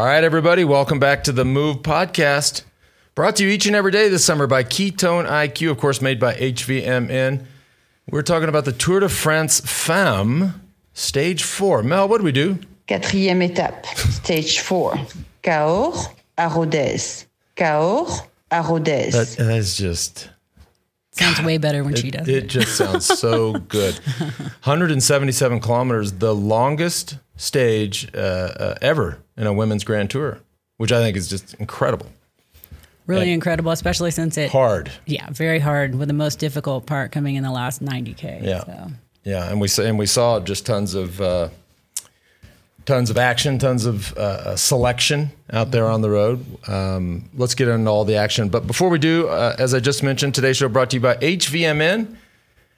All right, everybody, welcome back to the Move Podcast. Brought to you each and every day this summer by Ketone IQ, of course, made by HVMN. We're talking about the Tour de France Femme, stage four. Mel, what do we do? Quatrième étape, stage four. Cahors à Rodez. Cahors à Rodez. That, that is just. Sounds way better when she It, does it it. just sounds so good. 177 kilometers, the longest stage uh, uh, ever in a women's Grand Tour, which I think is just incredible. Really incredible, especially since it. Hard. Yeah, very hard with the most difficult part coming in the last 90K. Yeah. So. Yeah, and we saw, and we saw just tons of uh, tons of action, tons of uh, uh, selection out there on the road. Um, let's get into all the action. But before we do, uh, as I just mentioned, today's show brought to you by HVMN.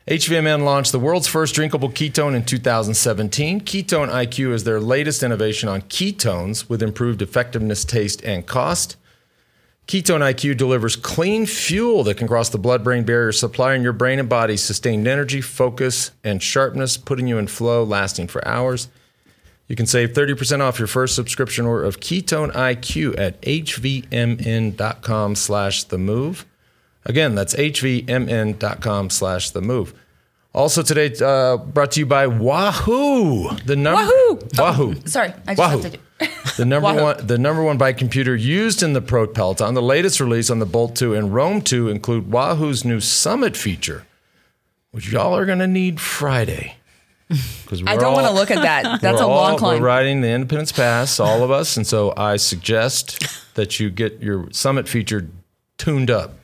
HVMN launched the world's first drinkable ketone in 2017. Ketone IQ is their latest innovation on ketones with improved effectiveness, taste, and cost. Ketone IQ delivers clean fuel that can cross the blood brain barrier, supplying your brain and body sustained energy, focus, and sharpness, putting you in flow, lasting for hours. You can save 30% off your first subscription order of Ketone IQ at hvmn.com slash the move. Again, that's hvmn.com slash the move. Also today, uh, brought to you by Wahoo, the number Wahoo! Wahoo. Sorry, I just Wahoo. have to do. The number Wahoo. one, the number one bike computer used in the Pro Peloton. The latest release on the Bolt 2 and Roam 2 include Wahoo's new Summit feature, which y'all are going to need Friday. Because I don't want to look at that. That's a long climb. We're riding the Independence Pass, all of us, and so I suggest that you get your Summit feature tuned up.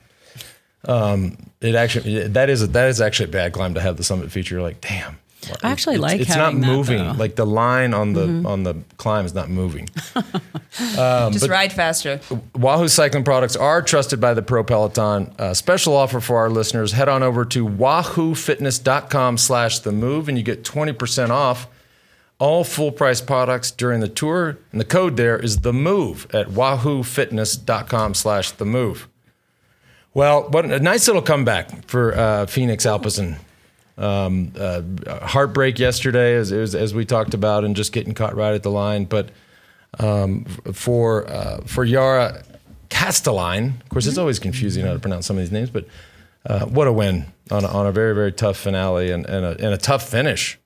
Um, it actually that is a, that is actually a bad climb to have the Summit feature. You're like, damn. I actually It's- like it's not moving. though. Like the line on the on the climb is not moving. Just ride faster. Wahoo cycling products are trusted by the Pro Peloton. Uh, special offer for our listeners: head on over to wahoofitness.com/slash the move, and you get twenty percent off all full price products during the tour. And the code there is the move at wahoofitness.com/slash the move. Well, what a nice little comeback for uh, Fenix Alpecin. Um, uh, heartbreak yesterday, as, as as we talked about, and just getting caught right at the line, but um, for uh, for Yara Kastelijn. Of course, it's always confusing how to pronounce some of these names, but uh, what a win on a, on a very very tough finale and, and, a, and a tough finish,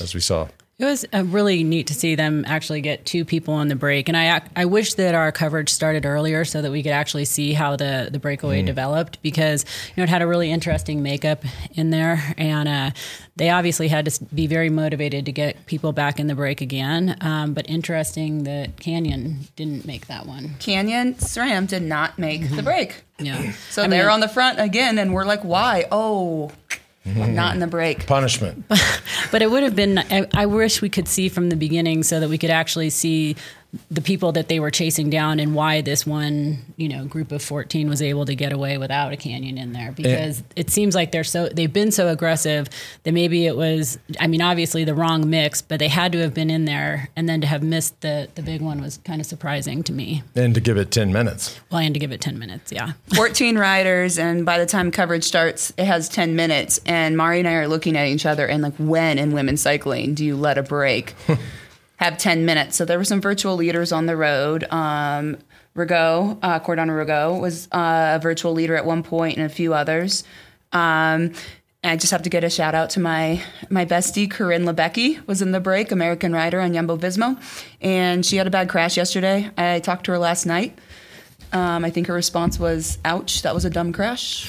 as we saw. It was uh, really neat to see them actually get two people on the break, and I I wish that our coverage started earlier so that we could actually see how the the breakaway developed because you know it had a really interesting makeup in there, and uh, they obviously had to be very motivated to get people back in the break again. Um, but interesting that Canyon didn't make that one. Canyon SRAM did not make the break. Yeah, So I they're mean- on the front again, and we're like, why? Oh, Mm-hmm. not in the break. Punishment. But it would have been, I, I wish we could see from the beginning so that we could actually see the people that they were chasing down and why this one, you know, group of 14 was able to get away without a canyon in there because it seems like they're so, they've been so aggressive that maybe it was, I mean, obviously the wrong mix, but they had to have been in there. And then to have missed the, the big one was kind of surprising to me. and to give it 10 minutes. Well, and to give it 10 minutes. Yeah. 14 riders, and by the time coverage starts, it has 10 minutes. And Mari and I are looking at each other, and like, when in women's cycling do you let a break? have 10 minutes. So there were some virtual leaders on the road. Um, Ragot, uh, Cordon Ragot was uh, a virtual leader at one point, and a few others. Um, I just have to get a shout out to my my bestie Coryn Labecki was in the break, American rider on Jumbo Visma, and she had a bad crash yesterday. I talked to her last night. Um, I think her response was, "Ouch, that was a dumb crash."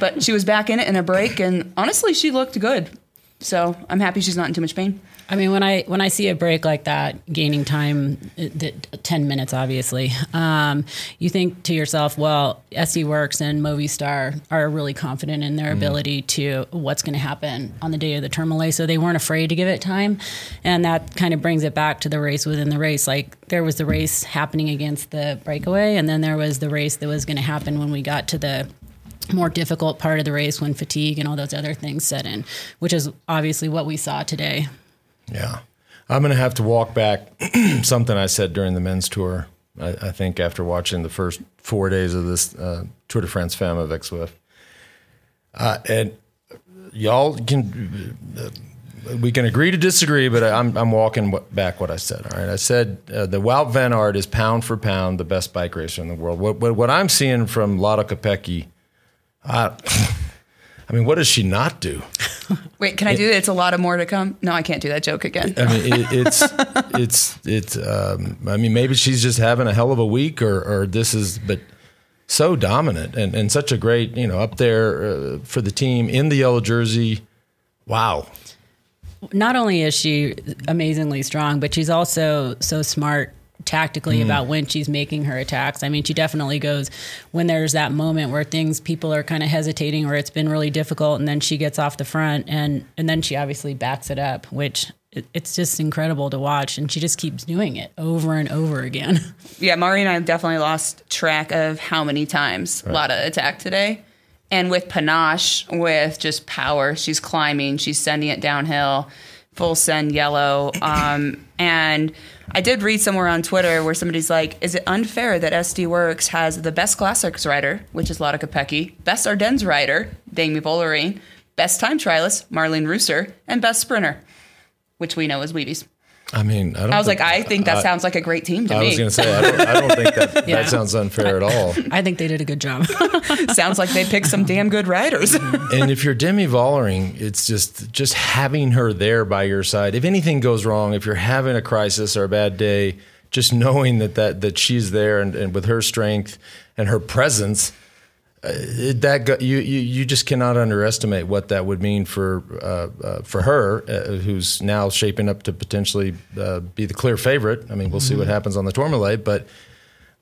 But she was back in it in a break, and honestly, she looked good. So I'm happy she's not in too much pain. I mean, when I when I see a break like that, gaining time, it- ten minutes, obviously, um, you think to yourself, well, SD Worx and Movistar are really confident in their ability to what's going to happen on the day of the Tourmalet, so they weren't afraid to give it time, and that kind of brings it back to the race within the race. Like there was the race happening against the breakaway, and then there was the race that was going to happen when we got to the more difficult part of the race when fatigue and all those other things set in, which is obviously what we saw today. Yeah. I'm going to have to walk back something I said during the men's tour. I, I think after watching the first four days of this uh, Tour de France Femme avec Zwift. Uh, and y'all can uh, we can agree to disagree, but I'm, I'm walking back what I said. All right. I said uh, the Wout Van Aert is pound for pound the best bike racer in the world. What, what, what I'm seeing from Lotte Kopecky, I, I mean, what does she not do? Wait, can I do it? It's a lot of more to come. No, I can't do that joke again. I mean, it, it's it's it's. Um, I mean, maybe she's just having a hell of a week, or or this is, but so dominant and and such a great, you know, up there uh, for the team in the yellow jersey. Wow. Not only is she amazingly strong, but she's also so smart tactically mm. about when she's making her attacks. I mean, she definitely goes when there's that moment where things people are kind of hesitating or it's been really difficult and then she gets off the front and and then she obviously backs it up, which it's just incredible to watch and she just keeps doing it over and over again. Yeah, Mari and I have definitely lost track of how many times right. Lotte attacked today. And with panache, with just power, she's climbing, she's sending it downhill, full send yellow. Um, and I did read somewhere on Twitter where somebody's like, "Is it unfair that SD Worx has the best classics rider, which is Lotte Kopecky, best Ardennes rider, Demi Vollering, best time trialist, Marlen Reusser, and best sprinter, which we know is Wiebes." I mean, I, don't know I was think, like, I think that I, sounds like a great team to I me. I was going to say, I don't, I don't, think that yeah. that sounds unfair at all. I think they did a good job. sounds like they picked some damn good riders. and if you're Demi Vollering, it's just just having her there by your side. If anything goes wrong, if you're having a crisis or a bad day, just knowing that that that she's there and, and with her strength and her presence uh, that you, you you just cannot underestimate what that would mean for uh, uh, for her, uh, who's now shaping up to potentially uh, be the clear favorite. I mean, we'll mm-hmm. see what mm-hmm. happens on the Tourmalet, but.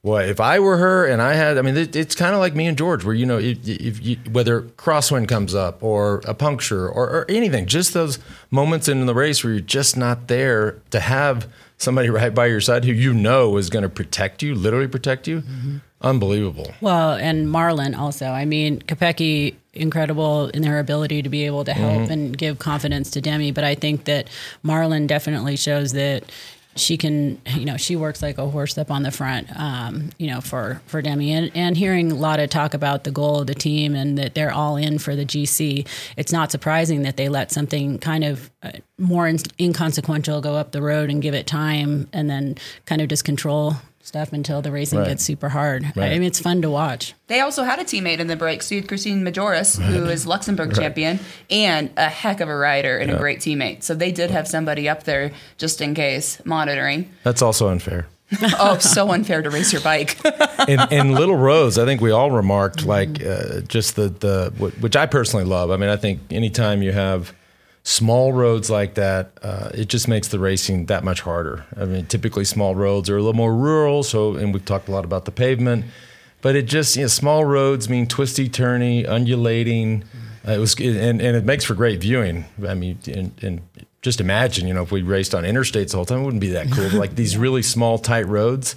Well, if I were her and I had, I mean, it, it's kind of like me and George, where you know, if, if you, whether crosswind comes up or a puncture or, or, anything, just those moments in the race where you're just not there to have somebody right by your side who you know is going to protect you, literally protect you. Mm-hmm Unbelievable. Well, and Marlen also. I mean, Kopecky, incredible in their ability to be able to help mm-hmm. and give confidence to Demi. But I think that Marlen definitely shows that she can, you know, she works like a horse up on the front, um, you know, for, for Demi. And, and hearing Lotte talk about the goal of the team and that they're all in for the GC, it's not surprising that they let something kind of uh, more in, inconsequential go up the road and give it time and then kind of just control stuff until the racing right. gets super hard. Right. I mean, it's fun to watch. They also had a teammate in the break, so Christine Majerus, right. who is Luxembourg champion and a heck of a rider and yeah. a great teammate. So they did have somebody up there just in case monitoring. That's also unfair. oh, so unfair to race your bike. in, in, Little Rose, I think we all remarked like uh, just the the which I personally love. I mean, I think anytime you have small roads like that, uh, it just makes the racing that much harder. I mean, typically small roads are a little more rural, so and we've talked a lot about the pavement, but it just you know, small roads mean twisty, turny, undulating. Uh, it was and, and it makes for great viewing. I mean, and, and, just imagine, you know, if we raced on interstates the whole time, it wouldn't be that cool. like these really small, tight roads,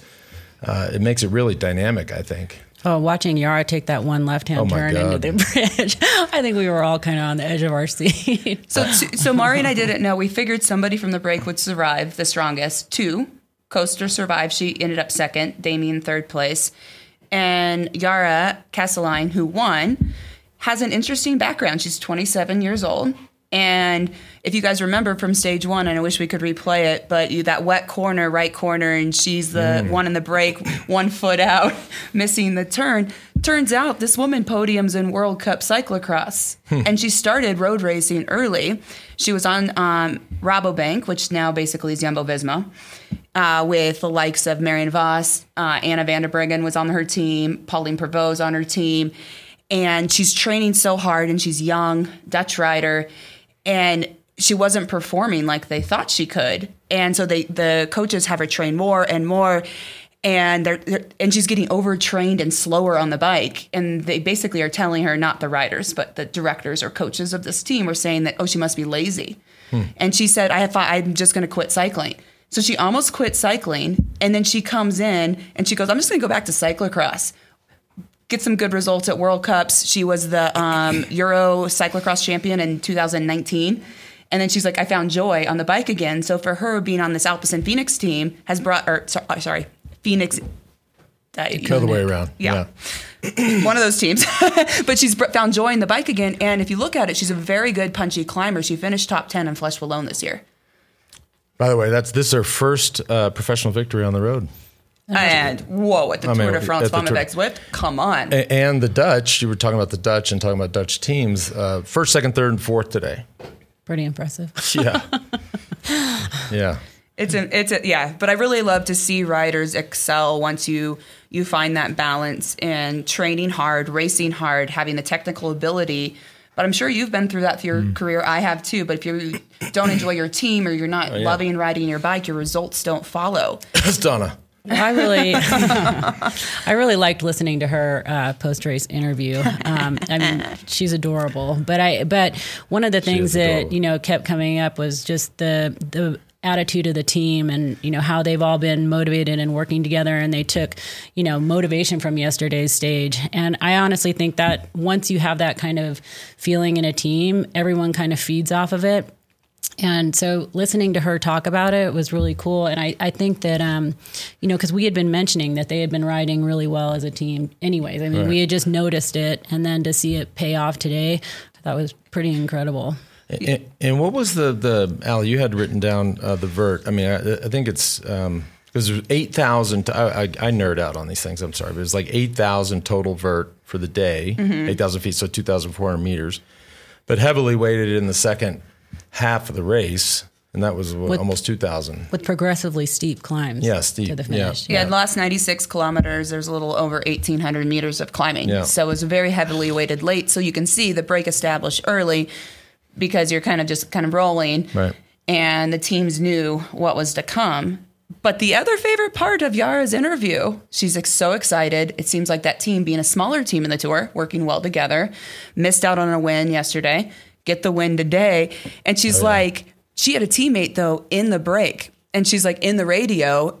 uh, it makes it really dynamic. I think. Oh, watching Yara take that one left-hand oh turn God. into the bridge, I think we were all kind of on the edge of our seat. so, so Mari and I didn't know. We figured somebody from the break would survive the strongest. Two, Koster survived. She ended up second. Damien third place, and Yara Kastelijn, who won, has an interesting background. She's 27 years old. And if you guys remember from stage one, and I wish we could replay it, but you, that wet corner, right corner, and she's the mm. one in the break, one foot out, missing the turn. Turns out this woman podiums in World Cup cyclocross, hmm. and she started road racing early. She was on um, Rabobank, which now basically is Jumbo Visma, uh, with the likes of Marianne Vos, uh, Anna van der Breggen was on her team, Pauline Prévot on her team, and she's training so hard, and she's young, Dutch rider and she wasn't performing like they thought she could. And so they the coaches have her train more and more and they're, they're, and she's getting overtrained and slower on the bike and they basically are telling her not the riders but the directors or coaches of this team are saying that oh she must be lazy hmm. and she said i have i'm just going to quit cycling so she almost quit cycling and then she comes in and she goes i'm just going to go back to cyclocross get some good results at World Cups. She was the um, Euro cyclocross champion in 2019. And then she's like, I found joy on the bike again. So for her, being on this Alpecin Fenix team has brought, or uh, sorry, Fenix. Uh, the other way around. Yeah. yeah. one of those teams. but she's found joy in the bike again. And if you look at it, she's a very good punchy climber. She finished top 10 in Flèche Wallonne this year. By the way, that's this is her first uh, professional victory on the road. And whoa, at the I Tour mean, de France at the Tour- Vomebex whip, come on. A- And the Dutch, you were talking about the Dutch and talking about Dutch teams. Uh, first, second, third, and fourth today. Pretty impressive. Yeah. yeah. It's a, it's a, yeah, but I really love to see riders excel once you you find that balance in training hard, racing hard, having the technical ability. But I'm sure you've been through that through your career. I have too. But if you don't enjoy your team or you're not yeah. loving riding your bike, your results don't follow. That's Donna. I really, I really liked listening to her uh, post race interview. Um, I mean, she's adorable. But I, but one of the things that adorable. you know kept coming up was just the the attitude of the team and you know how they've all been motivated and working together and they took you know motivation from yesterday's stage and i honestly think that once you have that kind of feeling in a team everyone kind of feeds off of it and so listening to her talk about it was really cool. And I, I think that, um, you know, because we had been mentioning that they had been riding really well as a team, anyways. I mean, Right. we had just noticed it. And then to see it pay off today, I thought was pretty incredible. And, and what was the the Al? You had written down uh, the vert. I mean, I, I think it's because there's eight thousand. I, I, I nerd out on these things. I'm sorry, but it was like eight thousand total vert for the day, Mm-hmm. thousand feet, so two thousand four hundred meters. But heavily weighted in the second half of the race, and that was what, With- almost two thousand. With progressively steep climbs Yeah, steep, to the yeah. finish. Yeah, the last 96 kilometers, there's a little over 1,800 meters of climbing. Yeah. So it was very heavily weighted late. So you can see the break established early because you're kind of just kind of rolling. Right. And the teams knew what was to come. But the other favorite part of Yara's interview, she's ex- so excited. It seems like that team, being a smaller team in the tour, working well together, missed out on a win yesterday, get the win today. And she's oh, like, she had a teammate though in the break. And she's like, in the radio,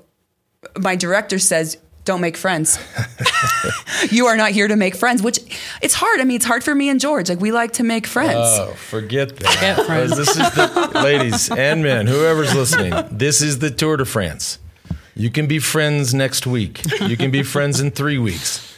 my director says, don't make friends. you are not here to make friends, which it's hard. I mean, it's hard for me and George. Like, we like to make friends. Oh, forget that. Forget friends. This is the, ladies and men, whoever's listening. This is the Tour de France. You can be friends next week. You can be friends in three weeks.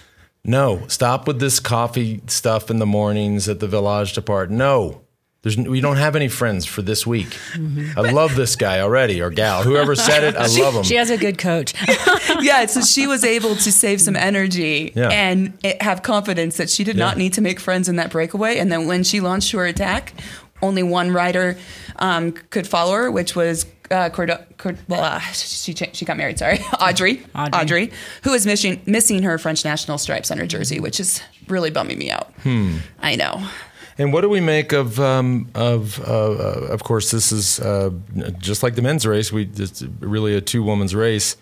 No, stop with this coffee stuff in the mornings at the Village Depart. No, there's we don't have any friends for this week. Mm-hmm. I love this guy already or gal. Whoever said it, I love him. She has a good coach. yeah, so she was able to save some energy Yeah. and it- have confidence that she did not need to make friends in that breakaway. And then when she launched her attack, only one rider um, could follow her, which was uh, Cordo- Cord- blah, she cha- she got married. Sorry, Audrey, Audrey. Audrey, who is missing missing her French national stripes on her jersey, which is really bumming me out. I know. And what do we make of um, of uh, uh, of course this is uh, just like the men's race. We it's really a two women's race.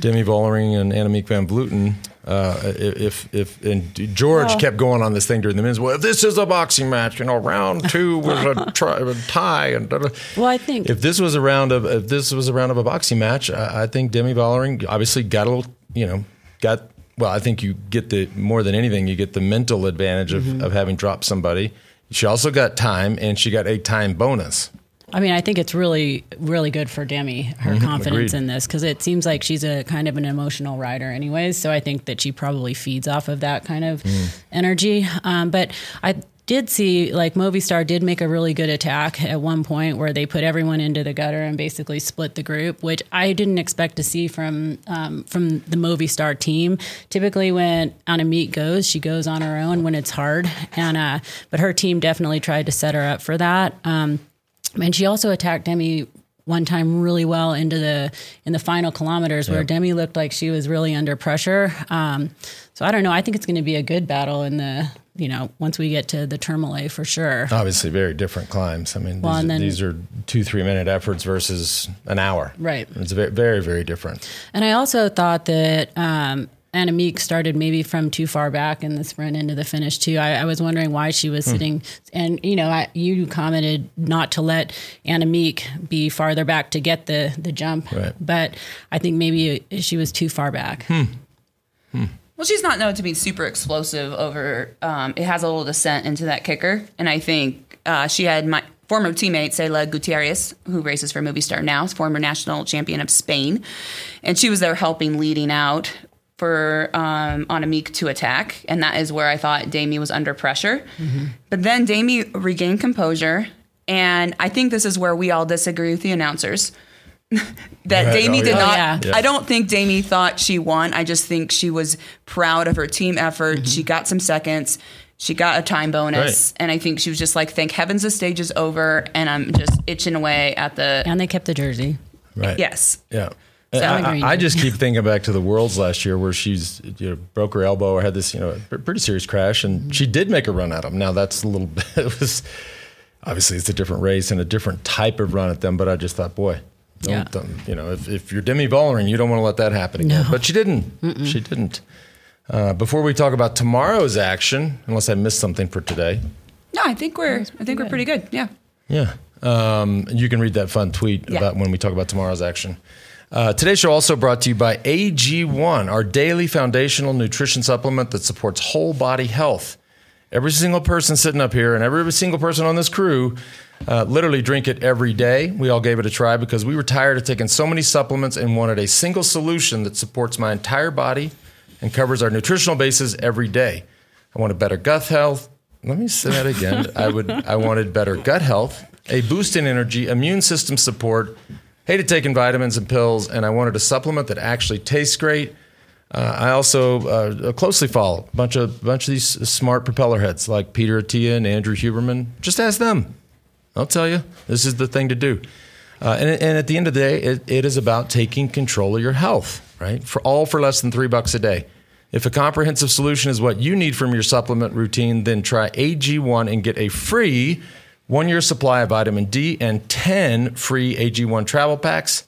Demi Vollering and Annemiek van Vleuten. Uh, if if and George Well- kept going on this thing during the men's. Well, if this is a boxing match, you know, round two was a, tri- a tie, and da, da. Well, I think- if this was a round of if this was a round of a boxing match, I, I think Demi Vollering obviously got a little, you know, got. Well, I think you get the more than anything, you get the mental advantage of, Mm-hmm. of having dropped somebody. She also got time, and she got a time bonus. I mean, I think it's really, really good for Demi, her confidence agreed. in this, because it seems like she's a kind of an emotional rider, anyways. So I think that she probably feeds off of that kind of energy. Um, but I did see, like, Movistar did make a really good attack at one point where they put everyone into the gutter and basically split the group, which I didn't expect to see from um, from the Movistar team. Typically, when Annemiek goes, she goes on her own when it's hard, and uh, but her team definitely tried to set her up for that. Um, and she also attacked Demi one time really well into the in the final kilometers where Demi looked like she was really under pressure. Um, so I don't know. I think it's going to be a good battle in the you know once we get to the Tourmalet for sure. Obviously, very different climbs. I mean, Well, these, then- these are two, three minute efforts versus an hour. Right. It's very, very, very different. And I also thought that um, Annemiek started maybe from too far back in the sprint into the finish too. I, I was wondering why she Hmm. was sitting. And you know, I, you commented not to let Annemiek be farther back to get the the jump, Right. but I think maybe she was too far back. Well, she's not known to be super explosive over. Um, it has a little descent into that kicker, and I think uh, she had my former teammate Sheyla Gutiérrez, who races for Movistar now, former national champion of Spain, and she was there helping, leading out for um, Annemiek to attack, and that is where I thought Demi was under pressure. But then Demi regained composure, and I think this is where we all disagree with the announcers. that Right, Demi oh, did yeah. not. Yeah. I don't think Demi thought she won. I just think she was proud of her team effort. Mm-hmm. She got some seconds. She got a time bonus, Right. and I think she was just like, "Thank heavens the stage is over," and I'm just itching away at the And they kept the jersey. Right. yes. Yeah. So- I, I, I just keep thinking back to the Worlds last year where she's you know, broke her elbow or had this you know pretty serious crash, and she did make a run at them. Now that's a little bit. It was obviously it's a different race and a different type of run at them, but I just thought, boy, don't, Yeah. don't- you know if, if you're Demi Vollering, you don't want to let that happen again. No. But she didn't. She didn't. Uh, before we talk about tomorrow's action, unless I missed something for today, No, I think we're I think we're pretty good. Yeah. yeah. Um, you can read that fun tweet Yeah. about when we talk about tomorrow's action. Uh, today's show also brought to you by AG1, our daily foundational nutrition supplement that supports whole body health. Every single person sitting up here and every single person on this crew uh, literally drink it every day. We all gave it a try because we were tired of taking so many supplements and wanted a single solution that supports my entire body and covers our nutritional bases every day. I wanted better gut health. Let me say that again. I would. I wanted better gut health, a boost in energy, immune system support. Hated taking vitamins and pills, and I wanted a supplement that actually tastes great. Uh, I also uh, closely follow a bunch of bunch of these smart propeller heads like Peter Attia and Andrew Huberman. Just ask them. I'll tell you, this is the thing to do. Uh, and, and at the end of the day, it, it is about taking control of your health, right? For all for less than three bucks a day. If a comprehensive solution is what you need from your supplement routine, then try AG1 and get a free one year supply of vitamin D and 10 free AG1 travel packs.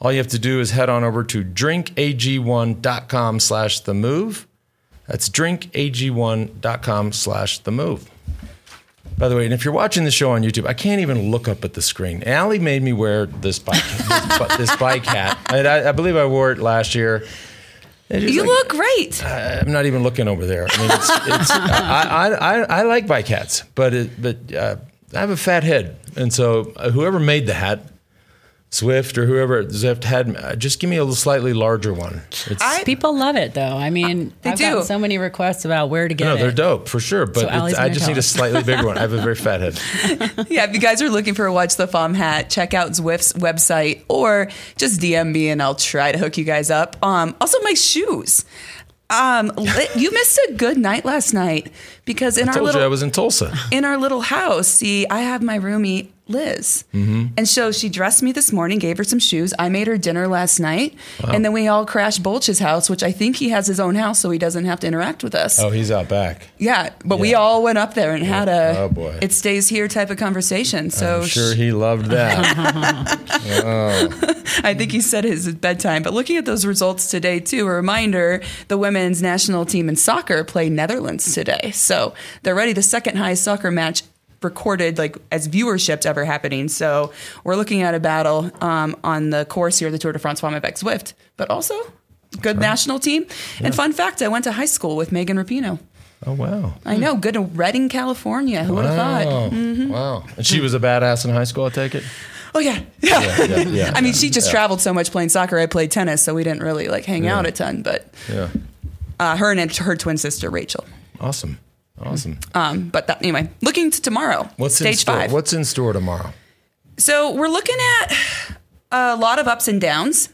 All you have to do is head on over to drinkag1.com slash the move. That's drinkag1.com slash the move. By the way, and if you're watching the show on YouTube, I can't even look up at the screen. Allie made me wear this bike, this, this bike hat. I, I believe I wore it last year. You like- look great. I'm not even looking over there. I mean, it's, it's I, I, I, I like bike hats, but it, but uh, I have a fat head, and so uh, whoever made the hat, Zwift or whoever Zwift had, uh, just give me a little slightly larger one. It's, I- People love it though. I mean, They I've do. gotten so many requests about where to get no, it. they're dope for sure, but So it's, I just tell need a slightly bigger one. I have a very fat head. Yeah, if you guys are looking for a Watch the Fom hat, check out Zwift's website or just DM me and I'll try to hook you guys up. Um, also, my shoes. Um, you missed a good night last night because in I our told little you I was in Tulsa. in our little house, see, I have my roomie Liz, Mm-hmm. and so she dressed me this morning, gave her some shoes. I made her dinner last night, and then we all crashed Bolch's house, which I think he has his own house, so he doesn't have to interact with us. Oh, he's out back. Yeah, but we all went up there and had a Oh, boy. it stays here type of conversation. So I'm sure he loved that. I think he said his bedtime. But looking at those results today, too, a reminder the women's national team in soccer play Netherlands today. So they're ready. The second highest soccer match recorded like as viewerships ever happening. So we're looking at a battle um, on the course here, the Tour de France Wama Beck Zwift, but also good national team. And fun fact, I went to high school with Megan Rapinoe. oh wow. I know, good in Redding, California. Who would have thought? Wow. Mm-hmm. Wow. And she was a badass in high school, I take it? Oh yeah, yeah. Yeah, yeah, I mean, yeah, she just yeah. traveled so much playing soccer. I played tennis, so we didn't really like hang out a ton. But Yeah. uh, her and her twin sister Rachel. Awesome. Awesome. Um, but that, anyway, looking to tomorrow, What's in stage store? five. What's in store tomorrow? So we're looking at a lot of ups and downs.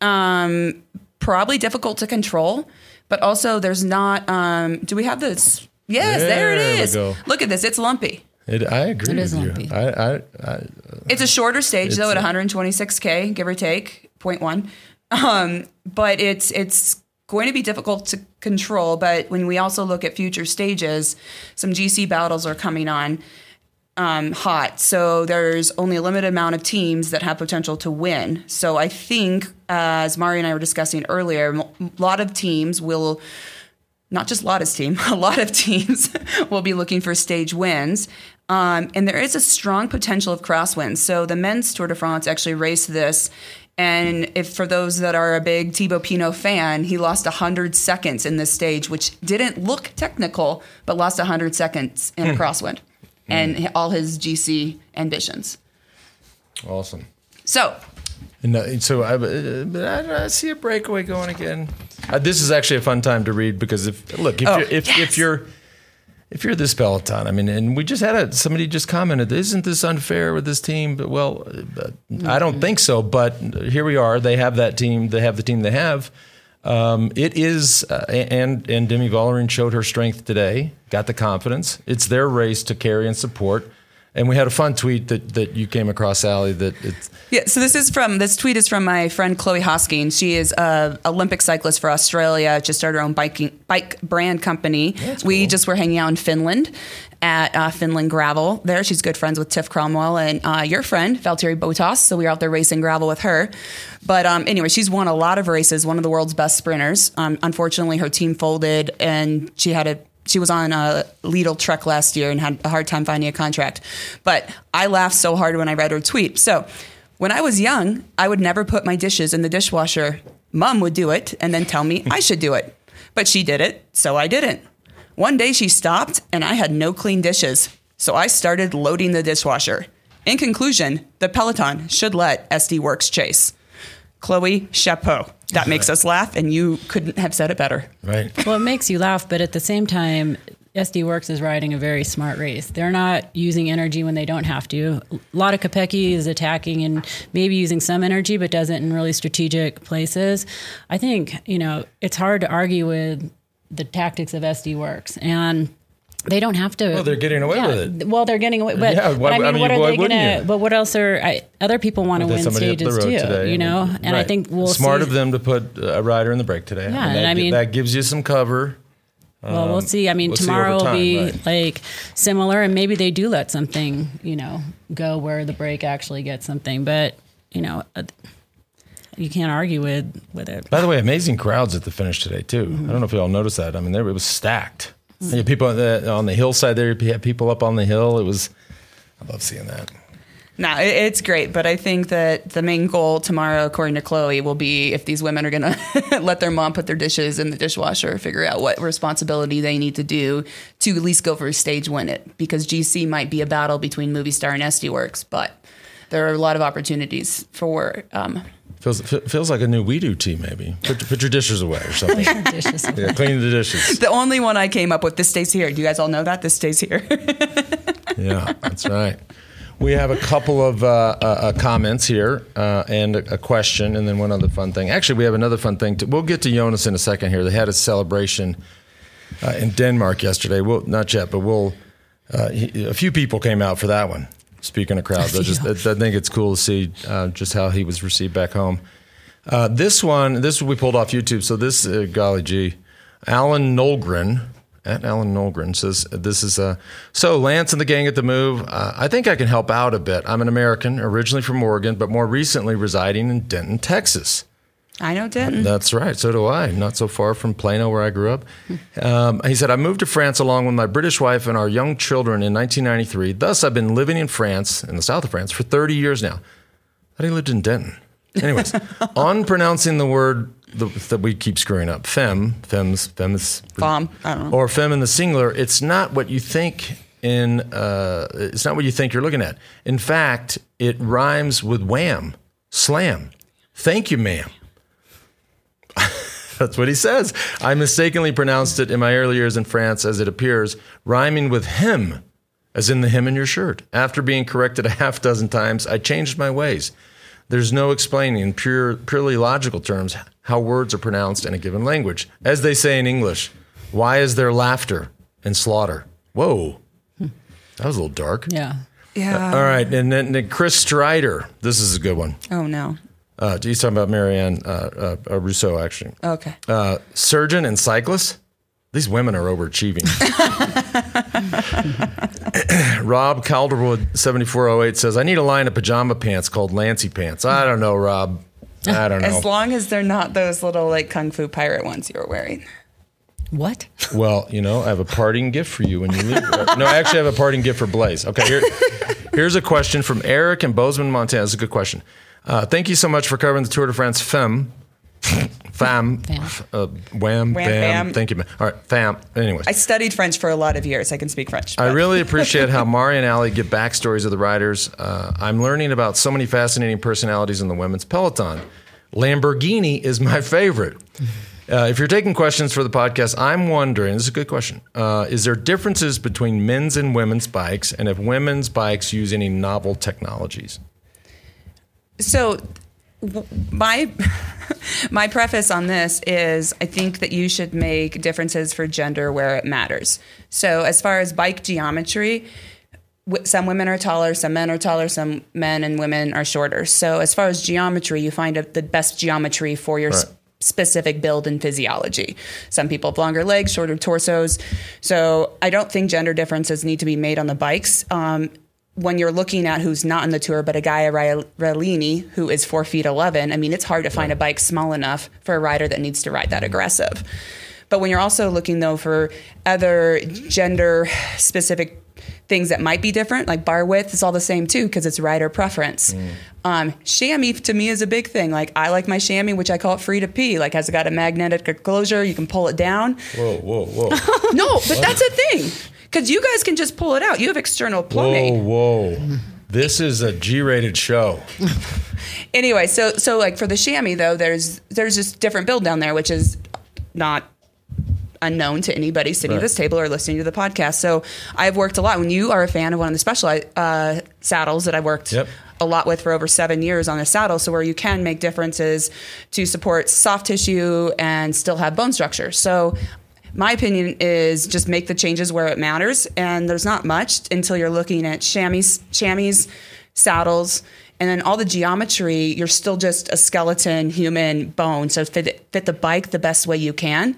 Um, probably difficult to control, but also there's not. Um, do we have this? Yes, there it There we is. go. Look at this. It's lumpy. It, I agree It with is you. lumpy. I, I, I, It's a shorter stage though, at 126k, give or take, 0.1. Um, but it's it's going to be difficult to control. But when we also look at future stages, some GC battles are coming on um, hot. So there's only a limited amount of teams that have potential to win. So I think, uh, as Mari and I were discussing earlier, a lot of teams will not just Lotta's team, a lot of teams will be looking for stage wins. Um, and there is a strong potential of crosswinds. So the men's Tour de France actually raced this. And if for those that are a big Thibaut Pinot fan, he lost 100 seconds in this stage, which didn't look technical, but lost 100 seconds in a crosswind and all his GC ambitions. awesome. So And uh, so I, uh, I, I see a breakaway going again. Uh, this is actually a fun time to read because if look if Oh, you're, if, yes. if you're if you're this Peloton, I mean, and we just had a somebody just commented, isn't this unfair with this team? But well, I don't think so. But here we are. They have that team. They have the team they have. Um, it is, uh, and and Demi Vollering showed her strength today. Got the confidence. It's their race to carry and support. And we had a fun tweet that that you came across, Allie. That it's Yeah, so this is from this tweet is from my friend Chloe Hosking. She is a Olympic cyclist for Australia. Just started her own biking bike brand company. We just were hanging out in Finland at uh, Finland Gravel. There, she's good friends with Tiff Cromwell and uh, your friend Valtteri Bottas. So we were out there racing gravel with her. But um, anyway, she's won a lot of races. One of the world's best sprinters. Um, unfortunately, her team folded, and she had a she was on a Lidl Trek last year and had a hard time finding a contract. But I laughed so hard when I read her tweet. So when I was young, I would never put my dishes in the dishwasher. Mom would do it and then tell me I should do it. But she did it, so I didn't. One day she stopped and I had no clean dishes. So I started loading the dishwasher. In conclusion, the Peloton should let SD Worx chase. Chloe, chapeau. That makes us laugh, and you couldn't have said it better. right. Well, it makes you laugh, but at the same time, SD Worx is riding a very smart race. They're not using energy when they don't have to. A lot of Kopecky is attacking and maybe using some energy, but does it in really strategic places. I think, you know, it's hard to argue with the tactics of SD Worx. And they don't have to. Well, they're getting away yeah, with it. Well, they're getting away. But, Yeah, why- but I mean, I mean, what are why they gonna? But what else are I, other people want to win somebody up the stages too? today. You know, and I Right. think we'll smart see. of them to put a rider in the break today. Yeah, and, and that, I mean- that gives you some cover. Well, we'll see. I mean, we'll tomorrow over will be right. like similar, and maybe they do let something, you know, go where the break actually gets something. But you know, uh, you can't argue with with it. By the way, amazing crowds at the finish today too. Mm-hmm. I don't know if you all noticed that. I mean, there it was stacked. You people on the, on the hillside there. You had people up on the hill. It was. I love seeing that. No, it's great, but I think that the main goal tomorrow, according to Chloe, will be if these women are going to let their mom put their dishes in the dishwasher, figure out what responsibility they need to do to at least go for a stage win it. Because GC might be a battle between Movistar and SD Worx, but there are a lot of opportunities for. Um, Feels feels like a new We Do tea. Maybe put, put your dishes away or something. Dishes. yeah, clean the dishes. the only one I came up with. This stays here. Do you guys all know that this stays here? Yeah, that's right. We have a couple of uh, uh, uh, comments here uh, and a, a question, and then one other fun thing. Actually, we have another fun thing. To, we'll get to Jonas in a second here. They had a celebration uh, in Denmark yesterday. We'll not yet, but we'll. Uh, he, a few people came out for that one. Speaking of crowds, I just I, think it's cool to see uh, just how he was received back home. Uh, this one, this we pulled off YouTube. So this, uh, golly gee, Alan Nolgren at Alan Nolgren says this is uh, so Lance and the gang at the move. Uh, I think I can help out a bit. I'm an American, originally from Oregon, but more recently residing in Denton, Texas. I know Denton. That's right. So do I. Not so far from Plano, where I grew up. Um, he said, I moved to France along with my British wife and our young children in 1993. Thus, I've been living in France, in the south of France, for 30 years now. But he lived in Denton. Anyways, on pronouncing the word the, that we keep screwing up, femme, femmes, femmes, Femme, I don't know. or femme in the singular, it's not what you think in. Uh, it's not what you think you're looking at. In fact, it rhymes with wham, slam. Thank you, ma'am. That's what he says. I mistakenly pronounced it in my early years in France as it appears, rhyming with him, as in the hem in your shirt. After being corrected a half dozen times, I changed my ways. There's no explaining in pure, purely logical terms how words are pronounced in a given language. As they say in English, why is there laughter and slaughter? Whoa, that was a little dark. Yeah. yeah. All right, and then, then Chris Strider. This is a good one. oh no. Uh, he's talking about Marianne uh, uh, Rousseau, actually. Okay. Uh, surgeon and cyclist. These women are overachieving. Rob Calderwood, 7408, says, I need a line of pajama pants called Lancy pants. I don't know, Rob. I don't know. As long as they're not those little like kung fu pirate ones you were wearing. What? Well, you know, I have a parting gift for you when you leave. Uh, no, I actually have a parting gift for Blaze. Okay, here, here's a question from Eric in Bozeman, Montana. This is a good question. Uh, thank you so much for covering the Tour de France Femme. Fam. Fam. Uh, wham, Wham, bam. bam. Thank you, man. All right, fam. Anyways. I studied French for a lot of years. I can speak French. I really appreciate how Mari and Ali give backstories of the riders. Uh, I'm learning about so many fascinating personalities in the women's peloton. Lamborghini is my favorite. Uh, if you're taking questions for the podcast, I'm wondering. This is a good question. Uh, is there differences between men's and women's bikes, and if women's bikes use any novel technologies? So, my my preface on this is I think that you should make differences for gender where it matters. So, as far as bike geometry, some women are taller, some men are taller, some men and women are shorter. So, as far as geometry, you find a, the best geometry for your. Right. s- Specific build and physiology. Some people have longer legs, shorter torsos. So I don't think gender differences need to be made on the bikes. Um, when you're looking at who's not on the tour, but a guy, a Realini, who is four feet 11, I mean, it's hard to find a bike small enough for a rider that needs to ride that aggressive. But when you're also looking, though, for other gender specific things that might be different, like bar width is all the same too, because it's rider preference. Um, chamois to me is a big thing. Like, I like my chamois, which I call it free to pee. Like, has it got a magnetic closure, you can pull it down. Whoa, whoa, whoa. No, but that's a thing. Because you guys can just pull it out. You have external plumbing. Whoa, whoa. This is a G rated show. anyway, so so like for the chamois though, there's there's just different build down there, which is not unknown to anybody sitting Right. at this table or listening to the podcast. So I've worked a lot. When you are a fan of one of the special uh, saddles that I worked Yep. a lot with for over seven years on a saddle, so where you can make differences to support soft tissue and still have bone structure. So. My opinion is just make the changes where it matters, and there's not much until you're looking at chamois, chamois, saddles, and then all the geometry. You're still just a skeleton, human bone. So fit fit the bike the best way you can.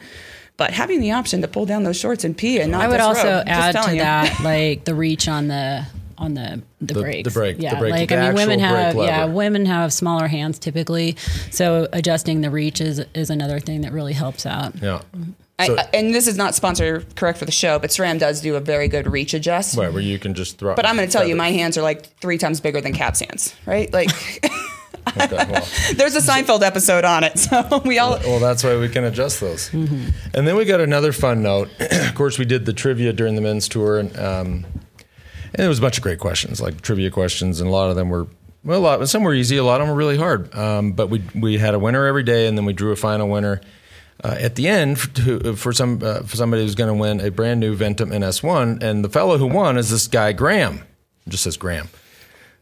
But having the option to pull down those shorts and pee and not I would also road, add to you. that like the reach on the on the the, The- brakes. the brake, the Yeah, brake, like the I mean, women have yeah, women have smaller hands typically, so adjusting the reach is is another thing that really helps out. Yeah. I, So, I- and this is not sponsor correct for the show, but SRAM does do a very good reach adjust. right, where you can just throw. But I'm going to tell you, my hands are like three times bigger than Cap's hands, right? Like, Okay, well. there's a Seinfeld episode on it, so we all. Well, that's why we can adjust those. And then we got another fun note. of course, we did the trivia during the men's tour, and, um, and there was a bunch of great questions, like trivia questions, and a lot of them were well, a lot. Some were easy, a lot of them were really hard. Um, but we we had a winner every day, and then we drew a final winner. Uh, at the end, for, to, for some uh, for somebody who's going to win a brand new Ventum NS1, and the fellow who won is this guy Graham. It just says Graham.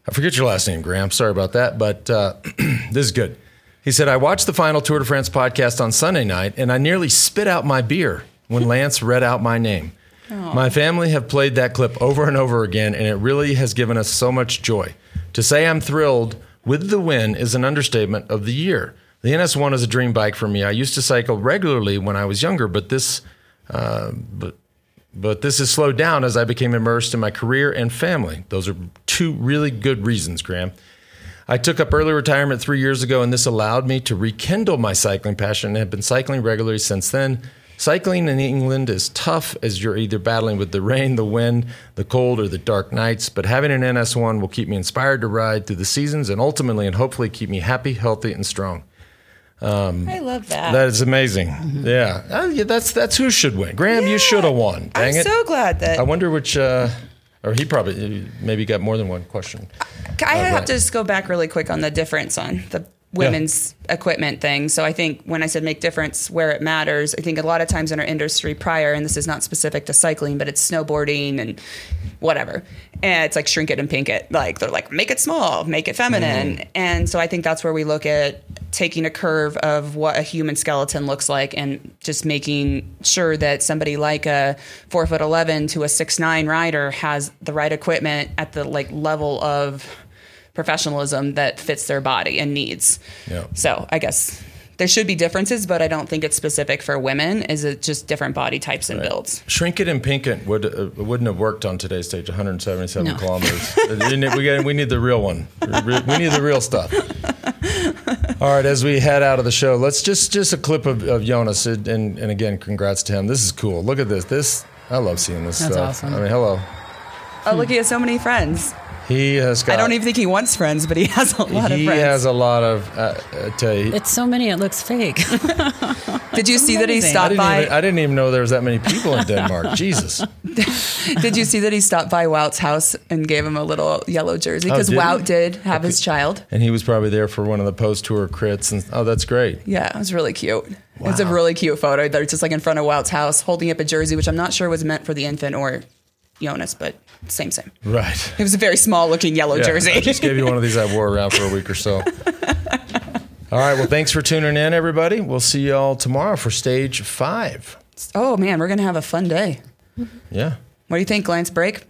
I forget your last name, Graham. Sorry about that, but uh, this is good. He said, I watched the final Tour de France podcast on Sunday night, and I nearly spit out my beer when Lance read out my name. My family have played that clip over and over again, and it really has given us so much joy. To say I'm thrilled with the win is an understatement of the year. The NS1 is a dream bike for me. I used to cycle regularly when I was younger, but this, uh, but but this has slowed down as I became immersed in my career and family. Those are two really good reasons, Graham. I took up early retirement three years ago, and this allowed me to rekindle my cycling passion and have been cycling regularly since then. Cycling in England is tough as you're either battling with the rain, the wind, the cold, or the dark nights, but having an NS1 will keep me inspired to ride through the seasons and ultimately and hopefully keep me happy, healthy, and strong. I love that. That is amazing. Yeah. Uh, yeah, that's that's who should win. Graham, you should have won. Dang I'm it. so glad that I wonder which, uh, or he probably maybe got more than one question. I have right. to just go back really quick on the difference on the women's equipment thing. So I think when I said make difference where it matters, I think a lot of times in our industry prior, and this is not specific to cycling, but it's snowboarding and whatever. And it's like shrink it and pink it. Like they're like make it small, make it feminine. Mm-hmm. And so I think that's where we look at taking a curve of what a human skeleton looks like and just making sure that somebody like a four foot eleven to a six nine rider has the right equipment at the like level of professionalism that fits their body and needs. Yeah. So I guess there should be differences, but I don't think it's specific for women. Is it just different body types and builds? Shrink it and pink it would uh, wouldn't have worked on today's stage. 177 No. kilometers. we, need, we, got, we need the real one. We need the real stuff. All right, as we head out of the show, let's just just a clip of, of Jonas, and, and again, congrats to him. This is cool. Look at this. This I love seeing this That's stuff. awesome. I mean, hello. Oh, look, he has so many friends. He has got. I don't even think he wants friends, but he has a lot of friends. He has a lot of. Uh, uh, tell It's so many, it looks fake. Did you see that he amazing. I stopped by? even, I didn't even know there was that many people in Denmark. Jesus. Did you see that he stopped by Wout's house and gave him a little yellow jersey? Oh, Because did he? Wout did have his child. And he was probably there for one of the post tour crits. And oh, that's great. Yeah, it was really cute. It's a really cute photo. They're just like in front of Wout's house holding up a jersey, which I'm not sure was meant for the infant or Jonas, but same, same. Right. It was a very small looking yellow Yeah, jersey. I just gave you one of these I wore around for a week or so. All right. Well, thanks for tuning in, everybody. We'll see you all tomorrow for stage five. oh man, we're going to have a fun day. Yeah. What do you think, Lance? Break?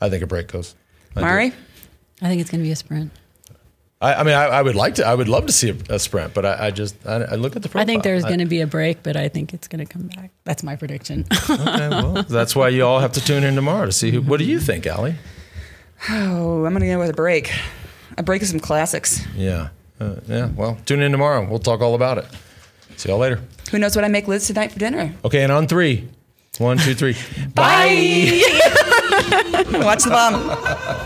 I think a break goes. I do. Mari? I think it's going to be a sprint. I, I mean, I, I would like to. I would love to see a, a sprint, but I, I just I, I look at the. Profile. I think there's going to be a break, but I think it's going to come back. That's my prediction. Okay, well, that's why you all have to tune in tomorrow to see who. What do you think, Ali? Oh, I'm going to go with a break. A break of some classics. Yeah. Uh, yeah. Well, tune in tomorrow. We'll talk all about it. See y'all later. Who knows what I make Liz tonight for dinner? Okay, and on three. One, two, three. Bye. Watch the bomb.